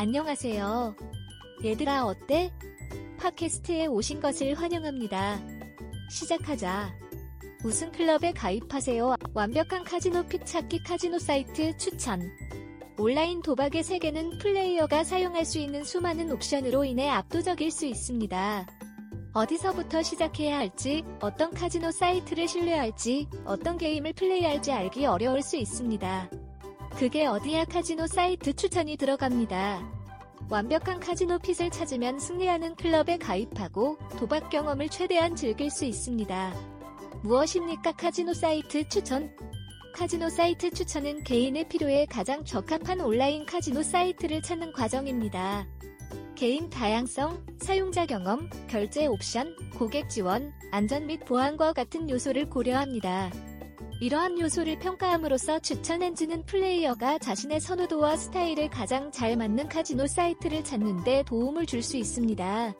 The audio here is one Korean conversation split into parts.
안녕하세요. 얘들아 어때? 팟캐스트에 오신 것을 환영합니다. 시작하자. 무슨 클럽에 가입하세요? 완벽한 카지노 fit 찾기 카지노 사이트 추천. 온라인 도박의 세계는 플레이어가 사용할 수 있는 수많은 옵션으로 인해 압도적일 수 있습니다. 어디서부터 시작해야 할지, 어떤 카지노 사이트를 신뢰할지, 어떤 게임을 플레이할지 알기 어려울 수 있습니다. 그게 어디야 카지노 사이트 추천이 들어갑니다. 완벽한 카지노 fit을 찾으면 승리하는 클럽에 가입하고 도박 경험을 최대한 즐길 수 있습니다. 무엇입니까 카지노 사이트 추천? 카지노 사이트 추천은 개인의 필요에 가장 적합한 온라인 카지노 사이트를 찾는 과정입니다. 개인 다양성, 사용자 경험, 결제 옵션, 고객 지원, 안전 및 보안과 같은 요소를 고려합니다. 이러한 요소를 평가함으로써 추천 엔진은 플레이어가 자신의 선호도와 스타일에 가장 잘 맞는 카지노 사이트를 찾는 데 도움을 줄 수 있습니다.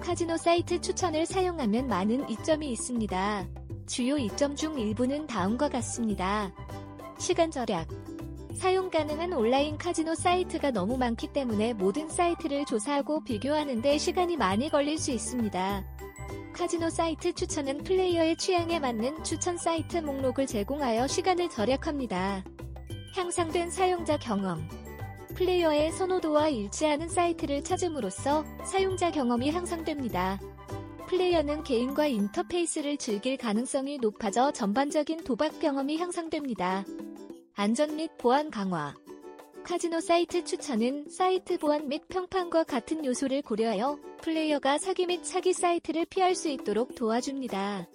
카지노 사이트 추천을 사용하면 많은 이점이 있습니다. 주요 이점 중 일부는 다음과 같습니다. 시간 절약. 사용 가능한 온라인 카지노 사이트가 너무 많기 때문에 모든 사이트를 조사하고 비교하는데 시간이 많이 걸릴 수 있습니다. 카지노 사이트 추천은 플레이어의 취향에 맞는 추천 사이트 목록을 제공하여 시간을 절약합니다. 향상된 사용자 경험. 플레이어의 선호도와 일치하는 사이트를 찾음으로써 사용자 경험이 향상됩니다. 플레이어는 게임과 인터페이스를 즐길 가능성이 높아져 전반적인 도박 경험이 향상됩니다. 안전 및 보안 강화. 카지노 사이트 추천은 사이트 보안 및 평판과 같은 요소를 고려하여 플레이어가 사기 및 사기 사이트를 피할 수 있도록 도와줍니다.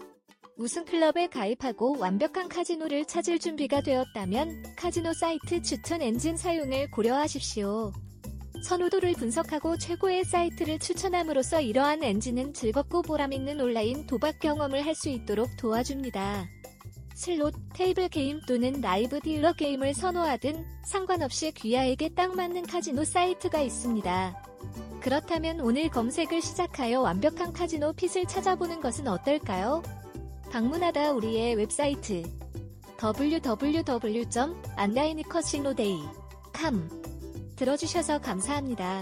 우승 클럽에 가입하고 완벽한 카지노를 찾을 준비가 되었다면 카지노 사이트 추천 엔진 사용을 고려하십시오. 선호도를 분석하고 최고의 사이트를 추천함으로써 이러한 엔진은 즐겁고 보람있는 온라인 도박 경험을 할 수 있도록 도와줍니다. 슬롯, 테이블 게임 또는 라이브 딜러 게임을 선호하든 상관없이 귀하에게 딱 맞는 카지노 사이트가 있습니다. 그렇다면 오늘 검색을 시작하여 완벽한 카지노 fit을 찾아보는 것은 어떨까요? 방문하다 우리의 웹사이트 www.안라이니커시노데이.com 들어주셔서 감사합니다.